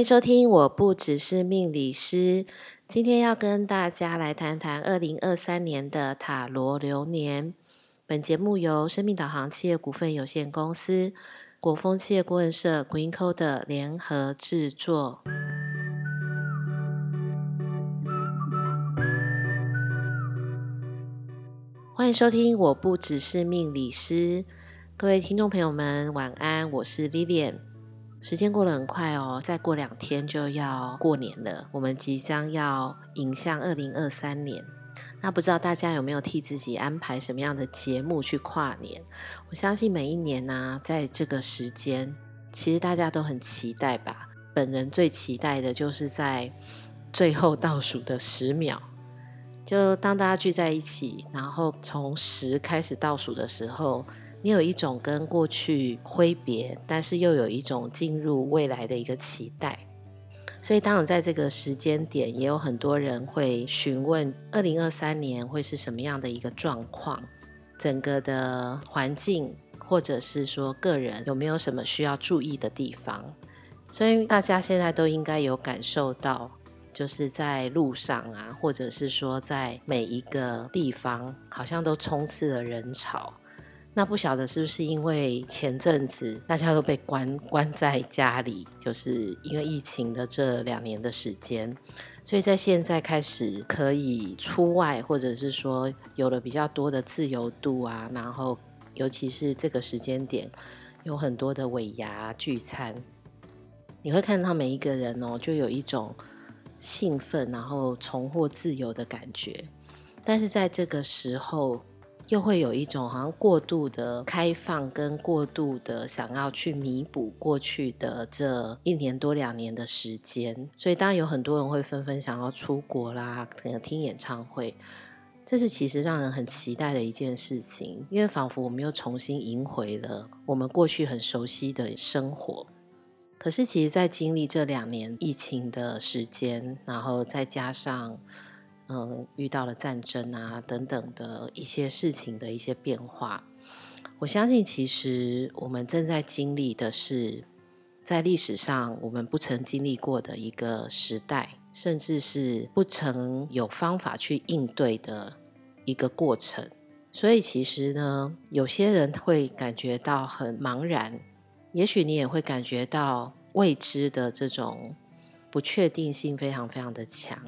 欢迎收听，我不只是命理师。今天要跟大家来谈谈二零二三年的塔罗流年。本节目由生命导航企业股份有限公司、国风企业顾问社 Green Code 联合制作。欢迎收听，我不只是命理师。各位听众朋友们，晚安，我是 Lilian。时间过得很快哦，再过两天就要过年了。我们即将要迎向二零二三年，那不知道大家有没有替自己安排什么样的节目去跨年？我相信每一年呢、在这个时间，其实大家都很期待吧。本人最期待的就是在最后倒数的十秒，就当大家聚在一起，然后从十开始倒数的时候。你有一种跟过去挥别，但是又有一种进入未来的一个期待。所以，当然在这个时间点，也有很多人会询问：二零二三年会是什么样的一个状况？整个的环境，或者是说个人有没有什么需要注意的地方？所以，大家现在都应该有感受到，就是在路上啊，或者是说在每一个地方，好像都充斥了人潮。那不晓得是不是因为前阵子大家都被关关在家里，就是因为疫情的这两年的时间，所以在现在开始可以出外，或者是说有了比较多的自由度啊，然后尤其是这个时间点，有很多的尾牙聚餐，你会看到每一个人哦，就有一种兴奋，然后重获自由的感觉，但是在这个时候。又会有一种好像过度的开放，跟过度的想要去弥补过去的这一年多两年的时间，所以当然有很多人会纷纷想要出国啦，可能听演唱会，这是其实让人很期待的一件事情，因为仿佛我们又重新赢回了我们过去很熟悉的生活。可是其实，在经历这两年疫情的时间，然后再加上。嗯，遇到了战争啊等等的一些事情的一些变化，我相信其实我们正在经历的是在历史上我们不曾经历过的一个时代，甚至是不曾有方法去应对的一个过程。所以其实呢，有些人会感觉到很茫然，也许你也会感觉到未知的这种不确定性非常非常的强。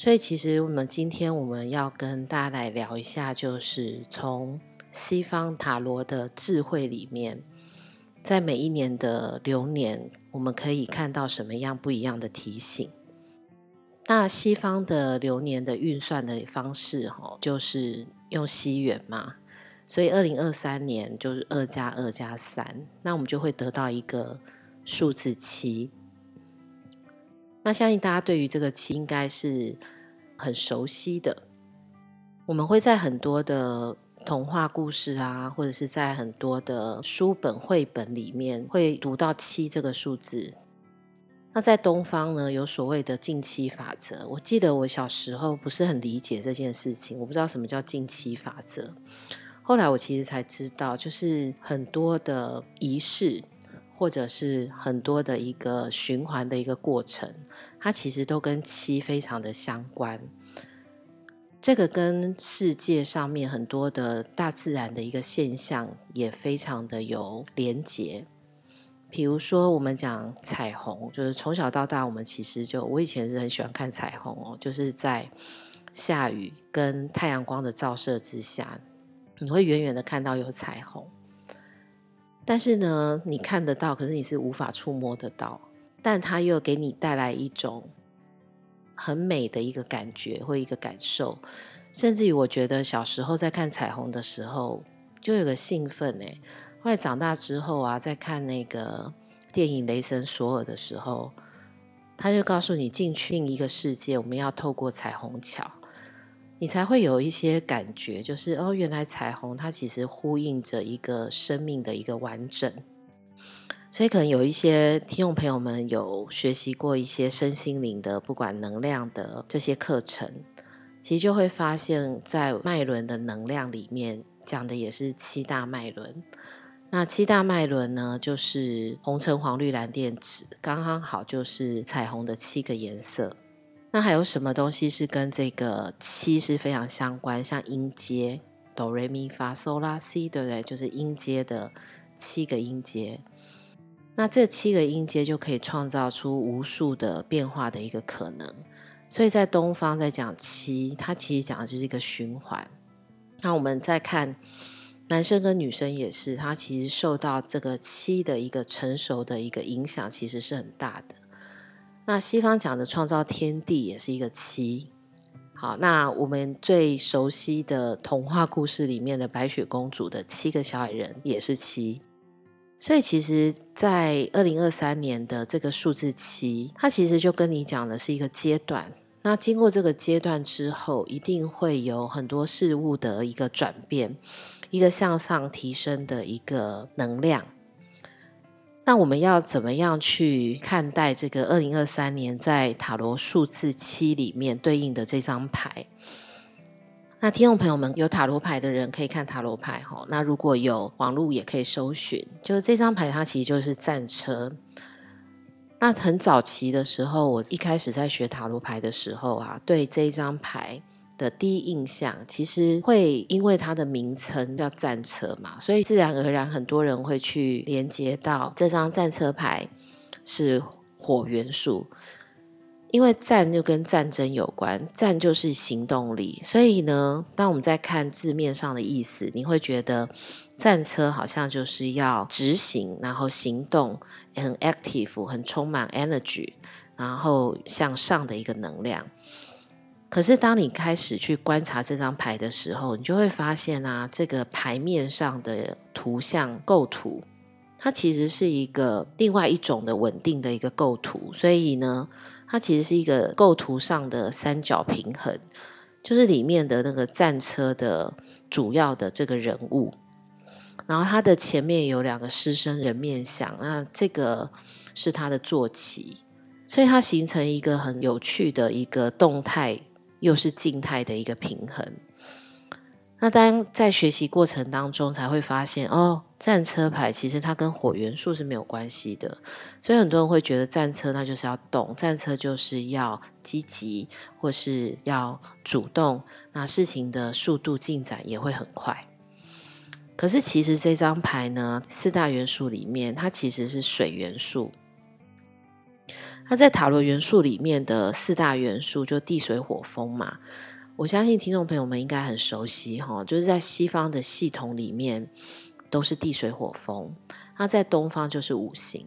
所以，其实我们今天我们要跟大家来聊一下，就是从西方塔罗的智慧里面，在每一年的流年，我们可以看到什么样不一样的提醒。那西方的流年的运算的方式，哈，就是用西元嘛，所以二零二三年就是二加二加三，那我们就会得到一个数字七。那相信大家对于这个七应该是很熟悉的。我们会在很多的童话故事啊，或者是在很多的书本、绘本里面会读到七这个数字。那在东方呢，有所谓的进七法则。我记得我小时候不是很理解这件事情，我不知道什么叫进七法则。后来我其实才知道，就是很多的仪式。或者是很多的一个循环的一个过程，它其实都跟七非常的相关。这个跟世界上面很多的大自然的一个现象也非常的有连结。比如说，我们讲彩虹，就是从小到大，我们其实就我以前是很喜欢看彩虹哦，就是在下雨跟太阳光的照射之下，你会远远的看到有彩虹。但是呢，你看得到，可是你是无法触摸得到。但它又给你带来一种很美的一个感觉或一个感受，甚至于我觉得小时候在看彩虹的时候，就有个兴奋诶。后来长大之后啊，在看那个电影《雷神索尔》的时候，他就告诉你进去另一个世界，我们要透过彩虹桥。你才会有一些感觉，就是哦，原来彩虹它其实呼应着一个生命的一个完整。所以可能有一些听众朋友们有学习过一些身心灵的，不管能量的这些课程，其实就会发现，在脉轮的能量里面讲的也是七大脉轮。那七大脉轮呢，就是红橙黄绿蓝靛紫，刚刚好就是彩虹的七个颜色。那还有什么东西是跟这个七是非常相关？像音阶哆瑞咪发嗦拉西，对不对？就是音阶的七个音阶。那这七个音阶就可以创造出无数的变化的一个可能。所以在东方在讲七，它其实讲的就是一个循环。那我们再看。男生跟女生也是，他其实受到这个七的一个成熟的一个影响，其实是很大的。那西方讲的创造天地也是一个七。好，那我们最熟悉的童话故事里面的白雪公主的七个小矮人也是七。所以其实，在二零二三年的这个数字七，它其实就跟你讲的是一个阶段。那经过这个阶段之后，一定会有很多事物的一个转变。一个向上提升的一个能量，那我们要怎么样去看待这个二零二三年在塔罗数字七里面对应的这张牌？那听众朋友们有塔罗牌的人可以看塔罗牌哈，那如果有网络也可以搜寻，就是这张牌它其实就是战车。那很早期的时候，我一开始在学塔罗牌的时候啊，对这张牌。的第一印象，其实会因为它的名称叫战车嘛，所以自然而然很多人会去连接到这张战车牌是火元素，因为战就跟战争有关，战就是行动力，所以呢，当我们在看字面上的意思，你会觉得战车好像就是要执行，然后行动很 active，很充满 energy，然后向上的一个能量。可是，当你开始去观察这张牌的时候，你就会发现啊，这个牌面上的图像构图，它其实是一个另外一种的稳定的一个构图。所以呢，它其实是一个构图上的三角平衡，就是里面的那个战车的主要的这个人物，然后它的前面有两个狮身人面像，那这个是它的坐骑，所以它形成一个很有趣的一个动态。又是静态的一个平衡。那当在学习过程当中，才会发现哦，战车牌其实它跟火元素是没有关系的。所以很多人会觉得战车那就是要动，战车就是要积极或是要主动，那事情的速度进展也会很快。可是其实这张牌呢，四大元素里面，它其实是水元素。那在塔罗元素里面的四大元素就地水火风嘛，我相信听众朋友们应该很熟悉哈，就是在西方的系统里面都是地水火风，那在东方就是五行，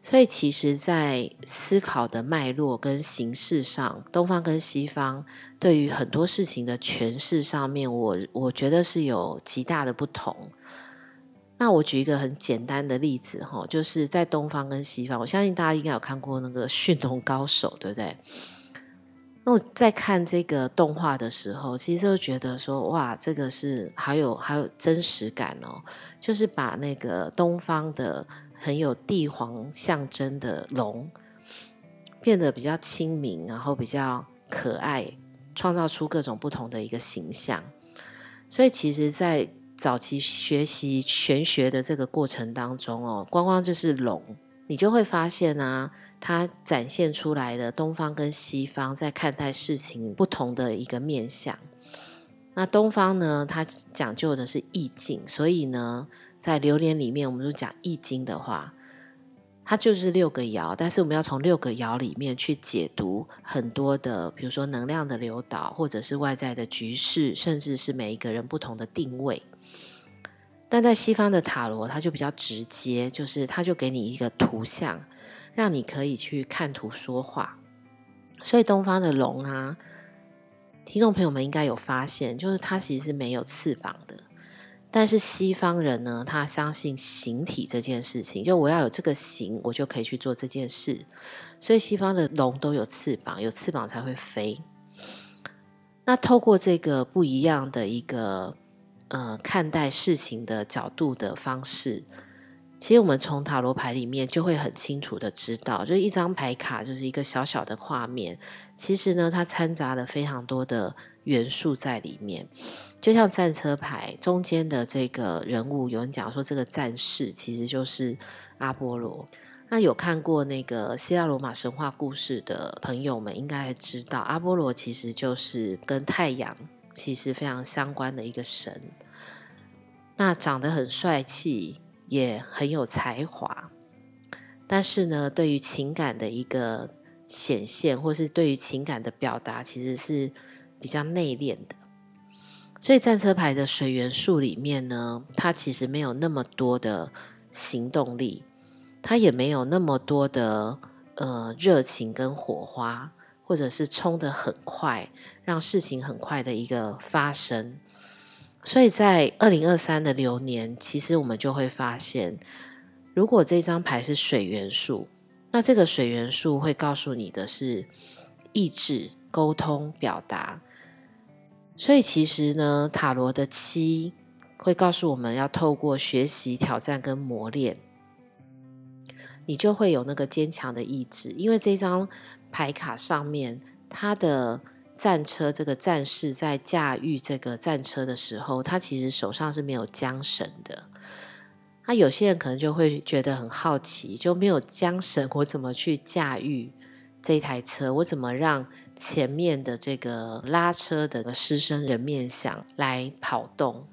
所以其实，在思考的脉络跟形式上，东方跟西方对于很多事情的诠释上面，我我觉得是有极大的不同。那我举一个很简单的例子哈，就是在东方跟西方，我相信大家应该有看过那个《驯龙高手》，对不对？那我在看这个动画的时候，其实就觉得说，哇，这个是还有还有真实感哦，就是把那个东方的很有帝皇象征的龙，变得比较亲民，然后比较可爱，创造出各种不同的一个形象。所以其实，在早期学习玄学的这个过程当中哦，光光就是龙，你就会发现啊，它展现出来的东方跟西方在看待事情不同的一个面相。那东方呢，它讲究的是意境，所以呢，在流年里面，我们就讲易经的话，它就是六个爻，但是我们要从六个爻里面去解读很多的，比如说能量的流导，或者是外在的局势，甚至是每一个人不同的定位。但在西方的塔罗，它就比较直接，就是它就给你一个图像，让你可以去看图说话。所以东方的龙啊，听众朋友们应该有发现，就是它其实是没有翅膀的。但是西方人呢，他相信形体这件事情，就我要有这个形，我就可以去做这件事。所以西方的龙都有翅膀，有翅膀才会飞。那透过这个不一样的一个。呃，看待事情的角度的方式，其实我们从塔罗牌里面就会很清楚的知道，就是一张牌卡就是一个小小的画面，其实呢，它掺杂了非常多的元素在里面。就像战车牌中间的这个人物，有人讲说这个战士其实就是阿波罗。那有看过那个希腊罗马神话故事的朋友们，应该知道阿波罗其实就是跟太阳其实非常相关的一个神。那长得很帅气。也很有才华，但是呢，对于情感的一个显现，或是对于情感的表达，其实是比较内敛的。所以战车牌的水元素里面呢，它其实没有那么多的行动力，它也没有那么多的呃热情跟火花，或者是冲得很快，让事情很快的一个发生。所以在二零二三的流年，其实我们就会发现，如果这张牌是水元素，那这个水元素会告诉你的是意志、沟通、表达。所以其实呢，塔罗的七会告诉我们要透过学习、挑战跟磨练，你就会有那个坚强的意志。因为这张牌卡上面它的。战车这个战士在驾驭这个战车的时候，他其实手上是没有缰绳的。那有些人可能就会觉得很好奇，就没有缰绳，我怎么去驾驭这台车？我怎么让前面的这个拉车的狮身人面像来跑动？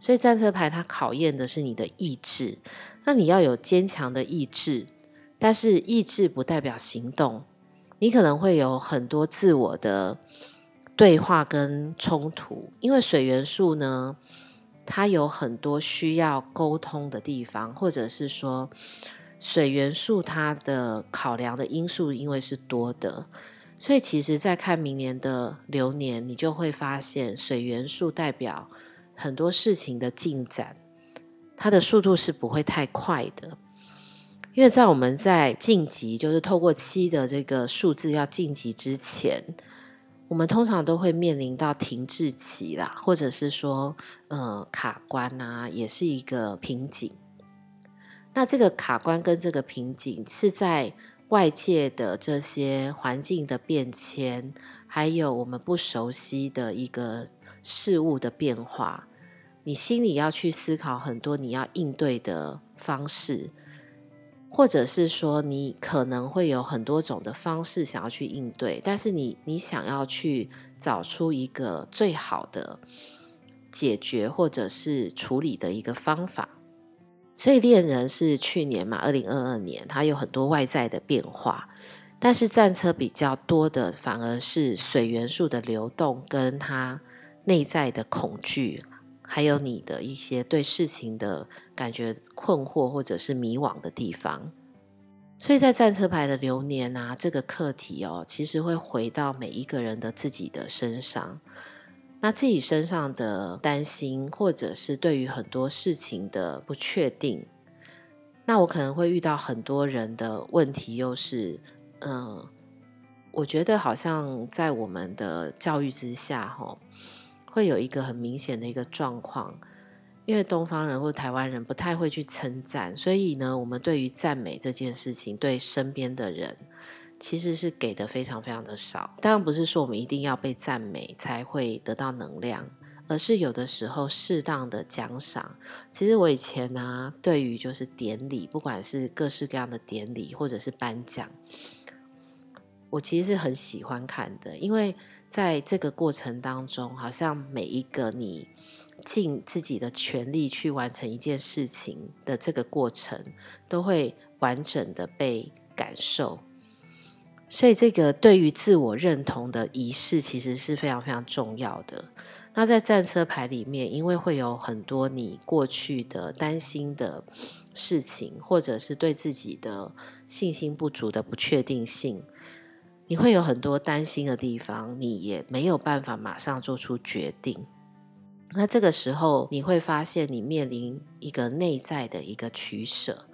所以战车牌它考验的是你的意志，那你要有坚强的意志，但是意志不代表行动。你可能会有很多自我的对话跟冲突，因为水元素呢，它有很多需要沟通的地方，或者是说水元素它的考量的因素，因为是多的，所以其实，在看明年的流年，你就会发现水元素代表很多事情的进展，它的速度是不会太快的。因为在我们在晋级，就是透过七的这个数字要晋级之前，我们通常都会面临到停滞期啦，或者是说，呃，卡关啊，也是一个瓶颈。那这个卡关跟这个瓶颈是在外界的这些环境的变迁，还有我们不熟悉的一个事物的变化，你心里要去思考很多你要应对的方式。或者是说，你可能会有很多种的方式想要去应对，但是你你想要去找出一个最好的解决或者是处理的一个方法。所以恋人是去年嘛，二零二二年，它有很多外在的变化，但是战车比较多的反而是水元素的流动，跟它内在的恐惧。还有你的一些对事情的感觉困惑或者是迷惘的地方，所以在战车牌的流年啊，这个课题哦，其实会回到每一个人的自己的身上，那自己身上的担心，或者是对于很多事情的不确定，那我可能会遇到很多人的问题，又是嗯，我觉得好像在我们的教育之下，哈。会有一个很明显的一个状况，因为东方人或台湾人不太会去称赞，所以呢，我们对于赞美这件事情，对身边的人其实是给的非常非常的少。当然不是说我们一定要被赞美才会得到能量，而是有的时候适当的奖赏。其实我以前呢、对于就是典礼，不管是各式各样的典礼或者是颁奖，我其实是很喜欢看的，因为。在这个过程当中，好像每一个你尽自己的全力去完成一件事情的这个过程，都会完整的被感受。所以，这个对于自我认同的仪式，其实是非常非常重要的。那在战车牌里面，因为会有很多你过去的担心的事情，或者是对自己的信心不足的不确定性。你会有很多担心的地方，你也没有办法马上做出决定。那这个时候，你会发现你面临一个内在的一个取舍。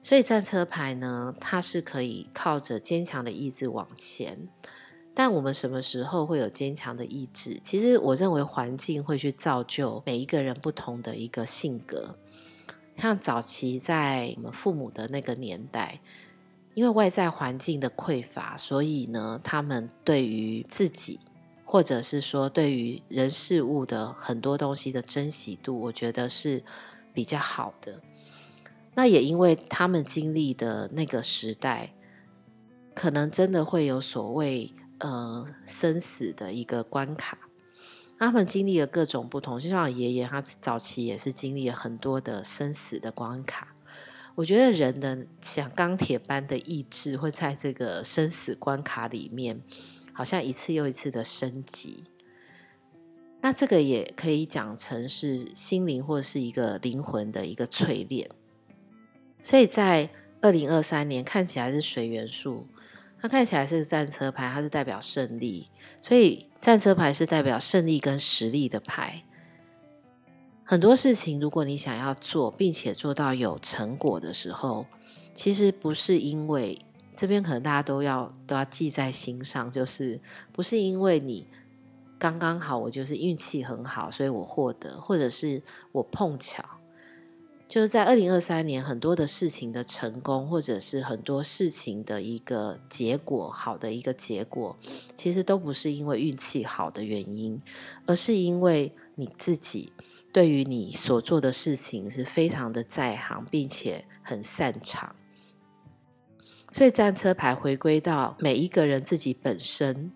所以战车牌呢，它是可以靠着坚强的意志往前。但我们什么时候会有坚强的意志？其实我认为环境会去造就每一个人不同的一个性格。像早期在我们父母的那个年代，因为外在环境的匮乏，所以呢，他们对于自己，或者是说对于人事物的很多东西的珍惜度，我觉得是比较好的。那也因为他们经历的那个时代，可能真的会有所谓呃生死的一个关卡。他们经历了各种不同，就像我爷爷，他早期也是经历了很多的生死的关卡。我觉得人的像钢铁般的意志，会在这个生死关卡里面，好像一次又一次的升级。那这个也可以讲成是心灵或者是一个灵魂的一个淬炼。所以在二零二三年看起来是水元素。它看起来是战车牌，它是代表胜利，所以战车牌是代表胜利跟实力的牌。很多事情，如果你想要做，并且做到有成果的时候，其实不是因为这边可能大家都要都要记在心上，就是不是因为你刚刚好，我就是运气很好，所以我获得，或者是我碰巧。就是在二零二三年，很多的事情的成功，或者是很多事情的一个结果，好的一个结果，其实都不是因为运气好的原因，而是因为你自己对于你所做的事情是非常的在行，并且很擅长。所以战车牌回归到每一个人自己本身，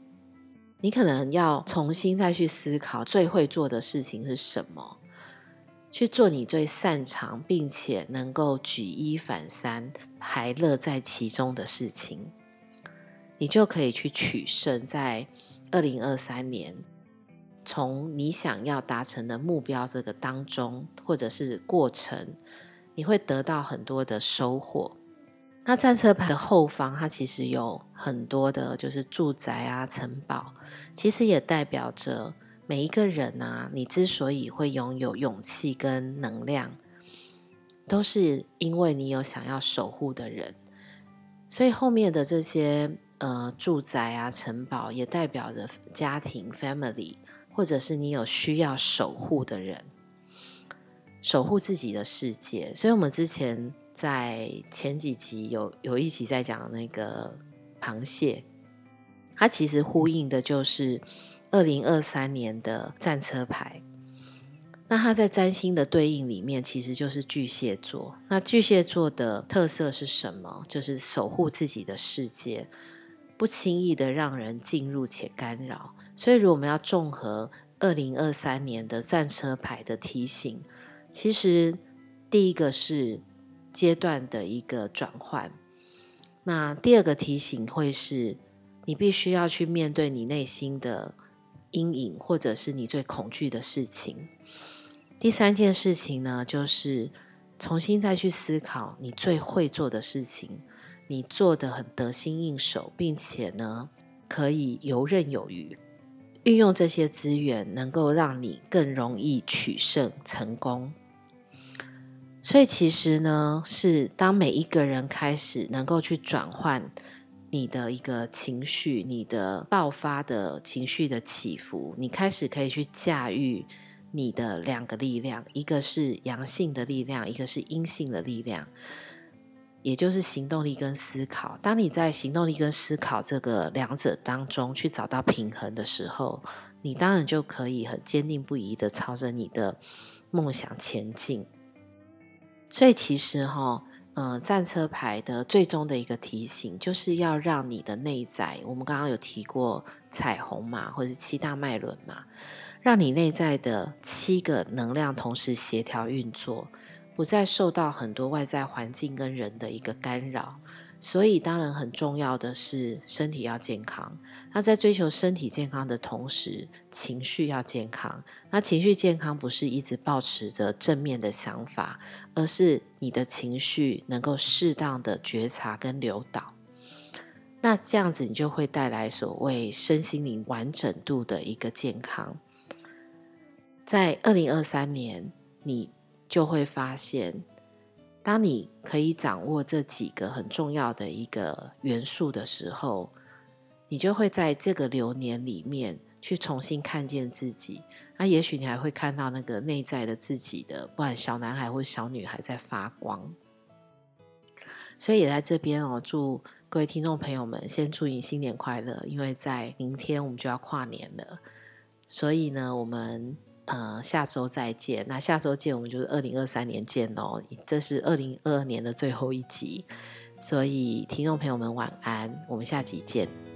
你可能要重新再去思考最会做的事情是什么。去做你最擅长，并且能够举一反三、还乐在其中的事情，你就可以去取胜。在二零二三年，从你想要达成的目标这个当中，或者是过程，你会得到很多的收获。那战车牌的后方，它其实有很多的，就是住宅啊、城堡，其实也代表着。每一个人啊，你之所以会拥有勇气跟能量，都是因为你有想要守护的人。所以后面的这些呃住宅啊、城堡，也代表着家庭 （family），或者是你有需要守护的人，守护自己的世界。所以我们之前在前几集有有一集在讲那个螃蟹，它其实呼应的就是。二零二三年的战车牌，那它在占星的对应里面，其实就是巨蟹座。那巨蟹座的特色是什么？就是守护自己的世界，不轻易的让人进入且干扰。所以，如果我们要综合二零二三年的战车牌的提醒，其实第一个是阶段的一个转换，那第二个提醒会是你必须要去面对你内心的。阴影，或者是你最恐惧的事情。第三件事情呢，就是重新再去思考你最会做的事情，你做得很得心应手，并且呢，可以游刃有余，运用这些资源，能够让你更容易取胜成功。所以其实呢，是当每一个人开始能够去转换。你的一个情绪，你的爆发的情绪的起伏，你开始可以去驾驭你的两个力量，一个是阳性的力量，一个是阴性的力量，也就是行动力跟思考。当你在行动力跟思考这个两者当中去找到平衡的时候，你当然就可以很坚定不移的朝着你的梦想前进。所以其实哈。呃，战车牌的最终的一个提醒，就是要让你的内在，我们刚刚有提过彩虹嘛，或者是七大脉轮嘛，让你内在的七个能量同时协调运作，不再受到很多外在环境跟人的一个干扰。所以，当然很重要的是身体要健康。那在追求身体健康的同时，情绪要健康。那情绪健康不是一直保持着正面的想法，而是你的情绪能够适当的觉察跟流导。那这样子，你就会带来所谓身心灵完整度的一个健康。在二零二三年，你就会发现。当你可以掌握这几个很重要的一个元素的时候，你就会在这个流年里面去重新看见自己。那也许你还会看到那个内在的自己的，不管小男孩或小女孩在发光。所以也在这边哦，祝各位听众朋友们先祝你新年快乐，因为在明天我们就要跨年了。所以呢，我们呃下周再见。那下周见，我们就是二零二三年见哦。这是二零二二年的最后一集，所以听众朋友们晚安，我们下集见。